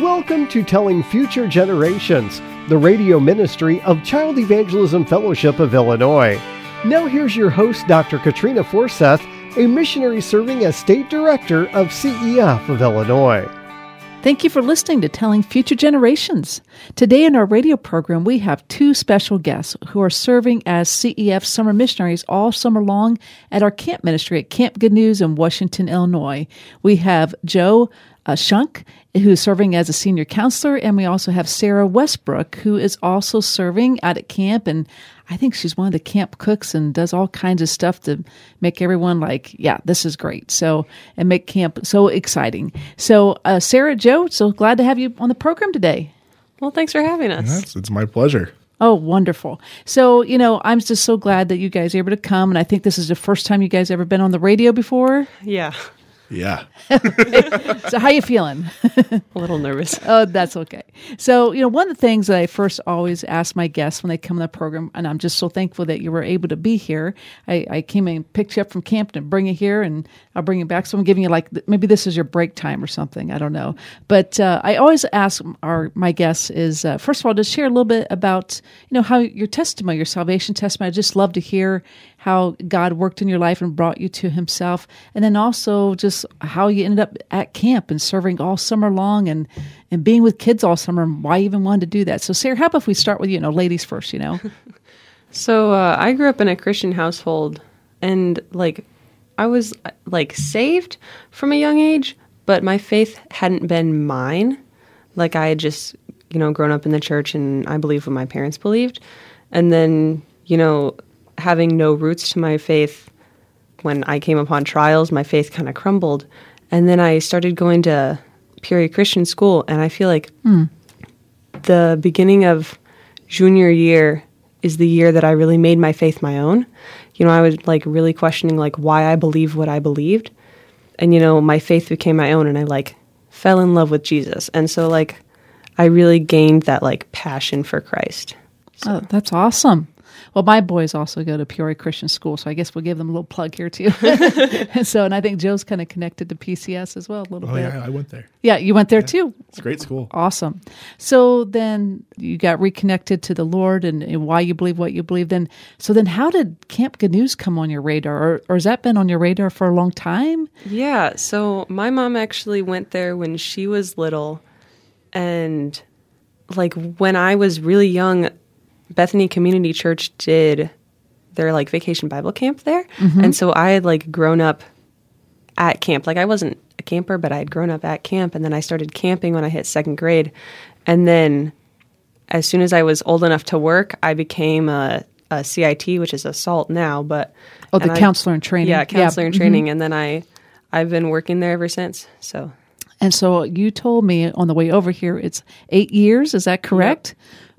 Welcome to Telling Future Generations, the radio ministry of Child Evangelism Fellowship of Illinois. Now, here's your host, Dr. Katrina Forseth, a missionary serving as State Director of CEF of Illinois. Thank you for listening to Telling Future Generations. Today in our radio program, we have two special guests who are serving as CEF summer missionaries all summer long at our camp ministry at Camp Good News in Washington, Illinois. We have Joe uh, Shunk, who's serving as a senior counselor, and we also have Sarah Westbrook, who is also serving out at camp. And I think she's one of the camp cooks and does all kinds of stuff to make everyone like, yeah, this is great. So, and make camp so exciting. So, uh, Sarah, Joe, so glad to have you on the program today. Well, thanks for having us. Yes, it's my pleasure. Oh, wonderful. So, you know, I'm just so glad that you guys are able to come. And I think this is the first time you guys ever been on the radio before. Yeah, Yeah. So, how you feeling? a little nervous. Oh, that's okay. So, you know, one of the things that I first always ask my guests when they come on the program, and I'm just so thankful that you were able to be here. I, I came and picked you up from camp and bring you here, and I'll bring you back. So I'm giving you like maybe this is your break time or something. I don't know, but uh, I always ask our my guests is uh, first of all just share a little bit about you know how your testimony, your salvation testimony. I just love to hear how God worked in your life and brought you to Himself, and then also just how you ended up at camp and serving all summer long and and being with kids all summer and why you even wanted to do that. So, Sarah, how about if we start with you know ladies first? You know, So uh, I grew up in a Christian household, and like I was like saved from a young age, but my faith hadn't been mine. Like I had just you know grown up in the church, and I believed what my parents believed, and then you know having no roots to my faith. When I came upon trials, my faith kind of crumbled, and then I started going to Peoria Christian School, and I feel like hmm. the beginning of junior year is the year that I really made my faith my own. You know, I was like really questioning like why I believe what I believed. And you know, my faith became my own and I like fell in love with Jesus. And so like I really gained that like passion for Christ. oh, that's awesome. Well, my boys also go to Peoria Christian School, so I guess we'll give them a little plug here too. and so, and I think Joe's kind of connected to PCS as well a little bit. Oh, bit. yeah, I went there. Yeah, you went there too. It's a great school. Awesome. So then you got reconnected to the Lord and, and why you believe what you believe. Then, so then how did Camp Good News come on your radar, or, or has that been on your radar for a long time? Yeah, so my mom actually went there when she was little and like when I was really young, Bethany Community Church did their like vacation Bible camp there. And so I had like grown up at camp. Like I wasn't a camper, but I had grown up at camp and then I started camping when I hit second grade. And then as soon as I was old enough to work, I became a, a CIT, which is a SALT now, but Oh, the I- counselor in training. Yeah, counselor in mhm. training, and then I I've been working there ever since. So And so you told me on the way over here, it's eight years. Is that correct?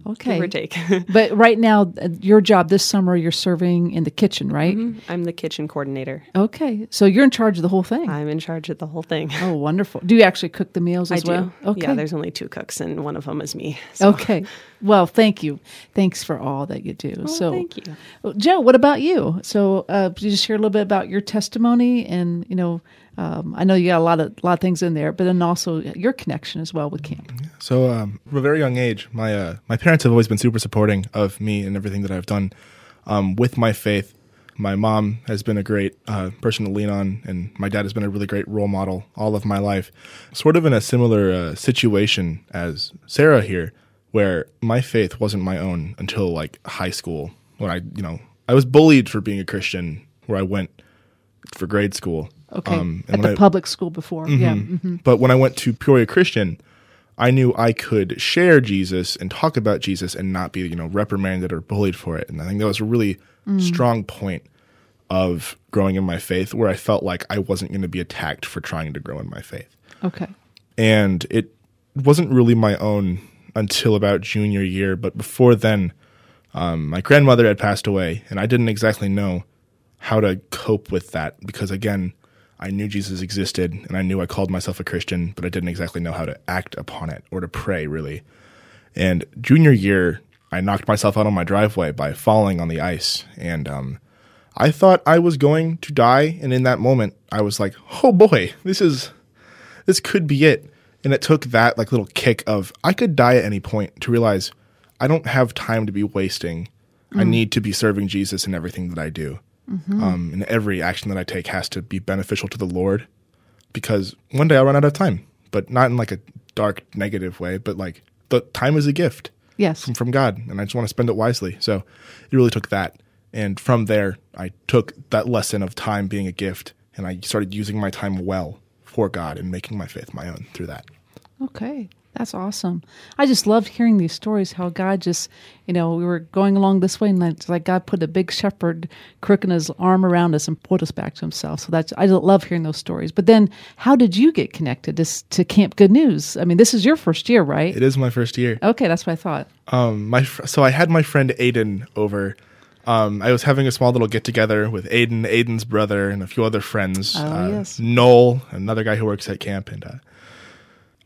Okay. give or take. But right now, uh, your job this summer, you're serving in the kitchen, right? I'm the kitchen coordinator. Okay. So you're in charge of the whole thing. I'm in charge of the whole thing. oh, wonderful. Do you actually cook the meals I as well? do. Okay. Yeah, there's only two cooks, and one of them is me. So. Okay. Well, thank you. Thanks for all that you do. so, thank you. Well, Joe, what about you? So, uh, could you just share a little bit about your testimony, and you know, um, I know you got a lot of lot of things in there, but then also your connection as well with camp. So, um, from a very young age, my uh, my parents have always been super supporting of me and everything that I've done um, with my faith. My mom has been a great uh, person to lean on, and my dad has been a really great role model all of my life. Sort of in a similar uh, situation as Sarah here, where my faith wasn't my own until like high school when I, you know, I was bullied for being a Christian where I went for grade school. Okay, Um, at the I- public school before, yeah. hmm but when I went to Peoria Christian, I knew I could share Jesus and talk about Jesus and not be, you know, reprimanded or bullied for it. And I think that was a really strong point of growing in my faith where I felt like I wasn't going to be attacked for trying to grow in my faith. Okay, And it wasn't really my own until about junior year, but before then, um, my grandmother had passed away, and I didn't exactly know how to cope with that because, again, I knew Jesus existed and I knew I called myself a Christian, but I didn't exactly know how to act upon it or to pray, really. And junior year, I knocked myself out on my driveway by falling on the ice, and um, I thought I was going to die. And in that moment, I was like, "Oh boy, this is this could be it." And it took that like little kick of I could die at any point to realize I don't have time to be wasting. I need to be serving Jesus in everything that I do. Um, and every action that I take has to be beneficial to the Lord because one day I'll run out of time, but not in like a dark negative way, but like the time is a gift Yes. from, from God, and I just want to spend it wisely. So it really took that. And from there, I took that lesson of time being a gift, and I started using my time well for God and making my faith my own through that. Okay. That's awesome. I just loved hearing these stories. How God just, you know, we were going along this way, and it's like God put a big shepherd crook in his arm around us and pulled us back to Himself. So that's I just love hearing those stories. But then, how did you get connected to, to Camp Good News? I mean, this is your first year, right? It is my first year. Okay, that's what I thought. Um, my fr- so I had my friend Aiden over. Um, I was having a small little get together with Aiden, Aiden's brother, and a few other friends. Oh, uh, yes. Noel, another guy who works at camp, and uh,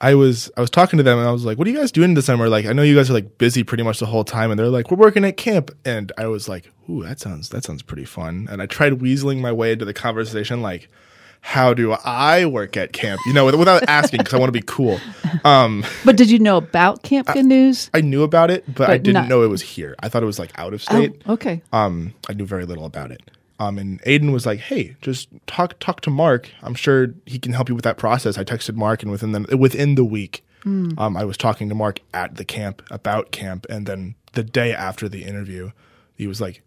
I was I was talking to them, and I was like, "What are you guys doing this summer?" Like, I know you guys are like busy pretty much the whole time, and they're like, "We're working at camp," and I was like, "Ooh, that sounds that sounds pretty fun." And I tried weaseling my way into the conversation, like. How do I work at camp? You know, without asking, because I want to be cool. Um, But did you know about Camp Good News? I knew about it, but, I didn't not- know it was here. I thought it was like out of state. Oh, okay. Um, I knew very little about it. Um, and Aiden was like, "Hey, just talk talk to Mark. I'm sure he can help you with that process." I texted Mark, and within the within the week, um, I was talking to Mark at the camp about camp, and then the day after the interview, he was like,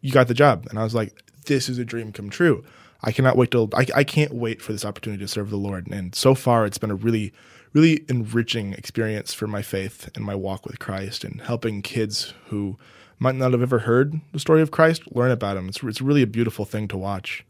"You got the job," and I was like, "This is a dream come true." I cannot wait till I, I can't wait for this opportunity to serve the Lord. And so far, it's been a really, really enriching experience for my faith and my walk with Christ, and helping kids who might not have ever heard the story of Christ learn about him. It's it's really a beautiful thing to watch.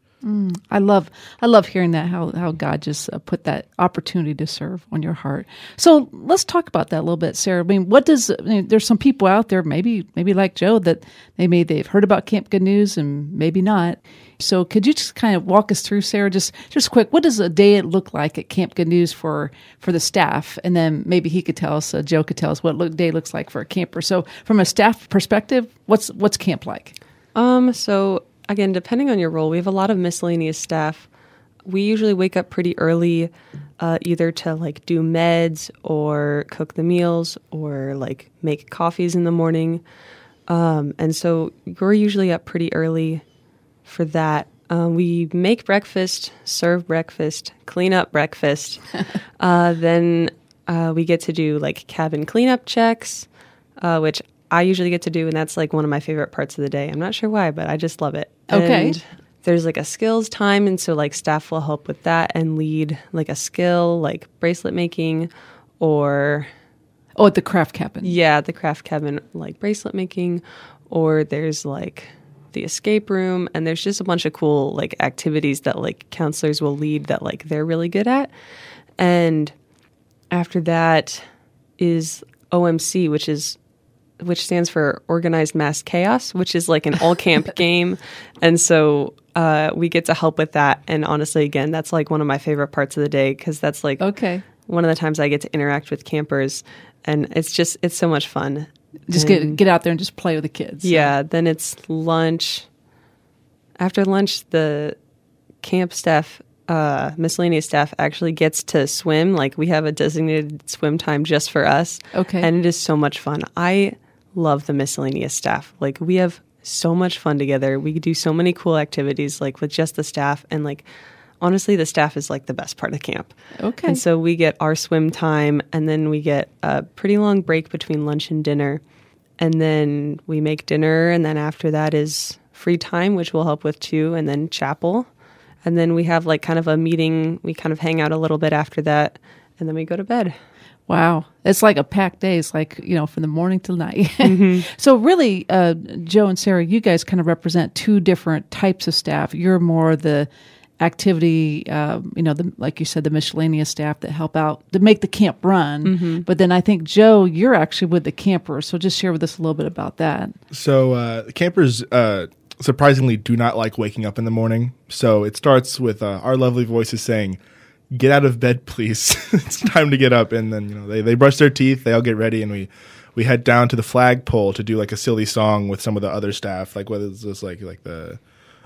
I love I love hearing that how how God just uh, put that opportunity to serve on your heart. So let's talk about that a little bit, Sarah. I mean, what does I mean, there's some people out there maybe maybe like Joe that maybe they've heard about Camp Good News and maybe not. So could you just kind of walk us through, Sarah, just just quick, what does a day look like at Camp Good News for for the staff, and then maybe he could tell us, uh, Joe could tell us what look, day looks like for a camper. So from a staff perspective, what's what's camp like? Um, so again, depending on your role, we have a lot of miscellaneous staff. We usually wake up pretty early, uh, either to like do meds or cook the meals or like make coffees in the morning. Um, and so we're usually up pretty early for that. Um, we make breakfast, serve breakfast, clean up breakfast. uh, then uh, we get to do like cabin cleanup checks, uh, which I usually get to do, and that's like one of my favorite parts of the day. I'm not sure why, but I just love it. Okay. And there's like a skills time, and so like staff will help with that and lead like a skill, like bracelet making, or Oh, at the craft cabin. yeah, the craft cabin, like bracelet making, or there's like the escape room, and there's just a bunch of cool like activities that like counselors will lead that like they're really good at. And after that is OMC, which is which stands for Organized Mass Chaos, which is like an all camp game. And so uh, we get to help with that. And honestly, again, that's like one of my favorite parts of the day because that's like Okay. one of the times I get to interact with campers. And it's just, it's so much fun. Just And- get get out there and just play with the kids. yeah, then it's lunch. After lunch, the camp staff, uh, miscellaneous staff, actually gets to swim. Like we have a designated swim time just for us. Okay. and it is so much fun. I love the miscellaneous staff. Like we have so much fun together. We do so many cool activities, like with just the staff, and like honestly, the staff is like the best part of camp. Okay. And so we get our swim time, and then we get a pretty long break between lunch and dinner. And then we make dinner, and then after that is free time, which we'll help with too, and then chapel. And then we have like kind of a meeting. We kind of hang out a little bit after that, and then we go to bed. Wow. It's like a packed day. It's like, you know, from the morning till night. Mm-hmm. so, really, uh, Joe and Sarah, you guys kind of represent two different types of staff. You're more the activity, uh, you know, the, like you said, the miscellaneous staff that help out to make the camp run. Mm-hmm. But then I think, Joe, you're actually with the campers. So, just share with us a little bit about that. So uh, campers uh, surprisingly do not like waking up in the morning. So it starts with uh, our lovely voices saying, "Get out of bed, please! it's time to get up." And then you know they they brush their teeth, they all get ready, and we we head down to the flagpole to do like a silly song with some of the other staff, like whether it's just like like the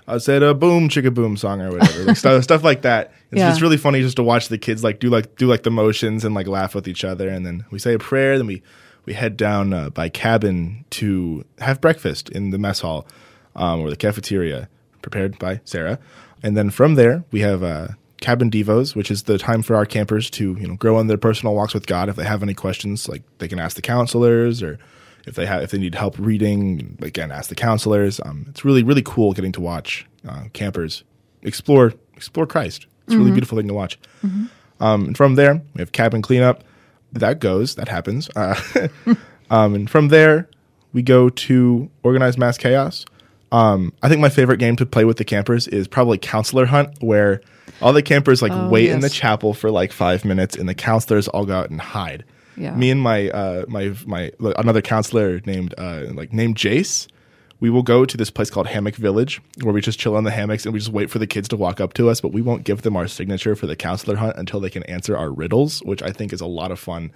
I said a boom chicka boom song or whatever, like stuff stuff like that. It's Yeah. just really funny just to watch the kids like do like do like the motions and like laugh with each other, and then we say a prayer, then we we head down uh, by cabin to have breakfast in the mess hall um, or the cafeteria prepared by Sarah, and then from there we have uh, cabin devos, which is the time for our campers to you know grow in their personal walks with God. If they have any questions, like they can ask the counselors or if they have if they need help reading again ask the counselors. Um, it's really really cool getting to watch uh, campers explore explore christ. It's a really beautiful thing to watch. Um, and from there we have cabin cleanup. That goes that happens. Uh, um, and from there we go to organized mass chaos um, i think my favorite game to play with the campers is probably counselor hunt where all the campers like Oh, wait in the chapel for like five minutes and the counselors all go out and hide Yeah. me and my uh my my another counselor named uh like named Jace. We will go to this place called Hammock Village where we just chill on the hammocks and we just wait for the kids to walk up to us, but we won't give them our signature for the counselor hunt until they can answer our riddles, which I think is a lot of fun.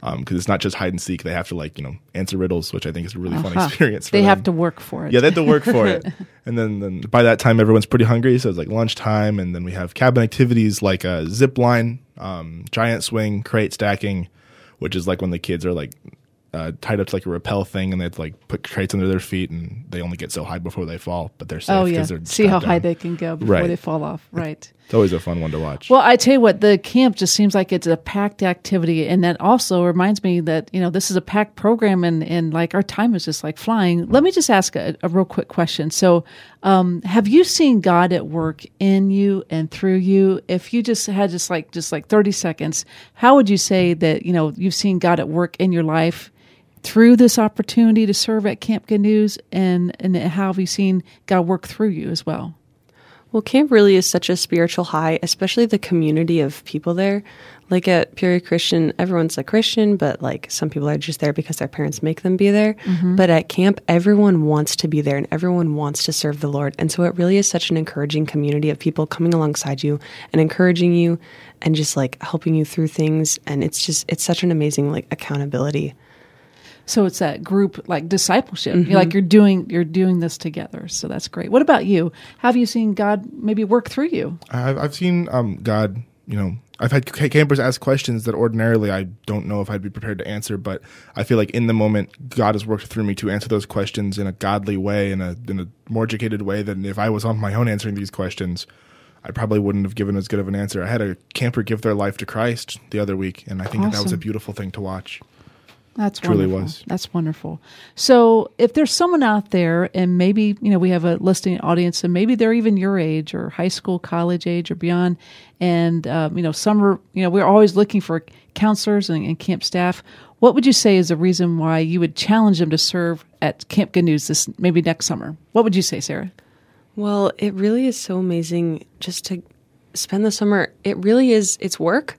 Because it's not just hide and seek; they have to like you know answer riddles, which I think is a really fun Huh. experience. They them. have to work for it. Yeah, they have to work for it. And then, then by that time, everyone's pretty hungry. So it's like lunchtime. And then we have cabin activities like a zip line, um, giant swing, crate stacking, which is like when the kids are like uh, tied up to like a rappel thing and they have to like put crates under their feet and they only get so high before they fall, but they're safe oh yeah. they're See how strapped high they can go before Right. they fall off. Right. It's always a fun one to watch. Well, I tell you what, the camp just seems like it's a packed activity, and that also reminds me that you know this is a packed program, and and like our time is just like flying. Let me just ask a, a real quick question. So, um, have you seen God at work in you and through you? If you just had just like just like thirty seconds, how would you say that you know you've seen God at work in your life? Through this opportunity to serve at Camp Good News, and and how have you seen God work through you as well? Well, camp really is such a spiritual high, especially the community of people there. Like at Peoria Christian, everyone's a Christian, but like some people are just there because their parents make them be there. Mm-hmm. But at camp, everyone wants to be there and everyone wants to serve the Lord. And so it really is such an encouraging community of people coming alongside you and encouraging you and just like helping you through things. And it's just, it's such an amazing like accountability. So it's that group like discipleship. You're Mm-hmm. like you're doing you're doing this together. So that's great. What about you? Have you seen God maybe work through you? I've, I've seen um, God, you know, I've had campers ask questions that ordinarily I don't know if I'd be prepared to answer, but I feel like in the moment, God has worked through me to answer those questions in a godly way, in a, in a more educated way than if I was on my own answering these questions. I probably wouldn't have given as good of an answer. I had a camper give their life to Christ the other week, and I think that, that was a beautiful thing to watch. That's Truly wonderful. was. That's wonderful. So if there's someone out there and maybe, you know, we have a listening audience and maybe they're even your age or high school, college age or beyond. And, um, you know, some are, you know, we're always looking for counselors and, and camp staff. What would you say is the reason why you would challenge them to serve at Camp Good News this maybe next summer? What would you say, Sarah? Well, it really is so amazing just to spend the summer. It really is, it's work,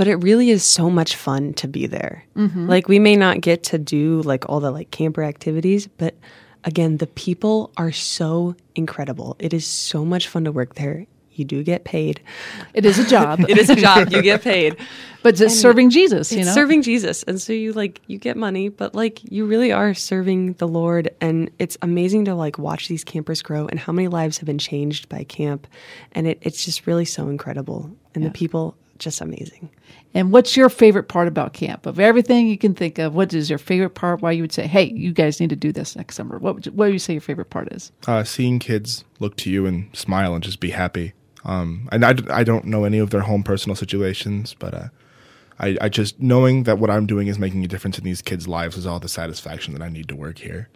but it really is so much fun to be there. Mm-hmm. Like, we may not get to do like all the like camper activities, but again, the people are so incredible. It is so much fun to work there. You do get paid. It is a job. It is a job. You get paid. but it's serving Jesus, you know? serving Jesus. And so you like you get money, but like you really are serving the Lord and it's amazing to like watch these campers grow and how many lives have been changed by camp. And it, it's just really so incredible. And the people just amazing. And what's your favorite part about camp? Of everything you can think of, what is your favorite part? Why you would say, "Hey, you guys need to do this next summer"? What would you, what would you say your favorite part is? uh, seeing kids look to you and smile and just be happy. Um, and I, I don't know any of their home personal situations, but uh, I, I just knowing that what I'm doing is making a difference in these kids' lives is all the satisfaction that I need to work here.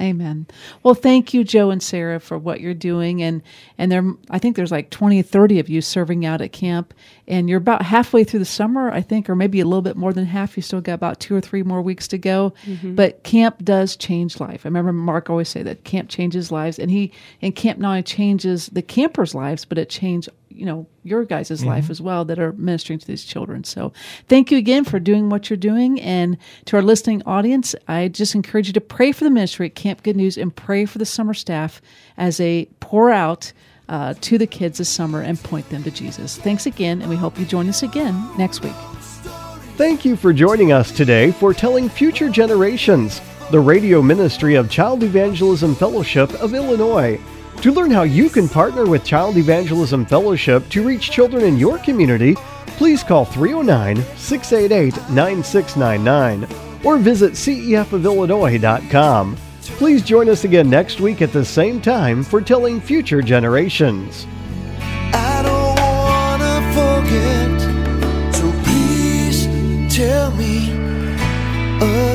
Amen. Well, thank you, Joe and Sarah, for what you're doing. And and there, I think there's like 20, 30 of you serving out at camp, and you're about halfway through the summer, I think, or maybe a little bit more than half. You still got about two or three more weeks to go. Mm-hmm. But camp does change life. I remember Mark always say that camp changes lives, and he and camp not only changes the campers' lives, but it changed you know your guys' life as well that are ministering to these children. So thank you again for doing what you're doing, and to our listening audience, I just encourage you to pray for the ministry at Camp Good News and pray for the summer staff as they pour out. Uh, to the kids this summer and point them to Jesus. Thanks again, and we hope you join us again next week. Thank you for joining us today for Telling Future Generations, the radio ministry of Child Evangelism Fellowship of Illinois. To learn how you can partner with Child Evangelism Fellowship to reach children in your community, please call 309 688 9699 or visit cefofillinois.com. Please join us again next week at the same time for Telling Future Generations. Forget, so please tell me. Uh.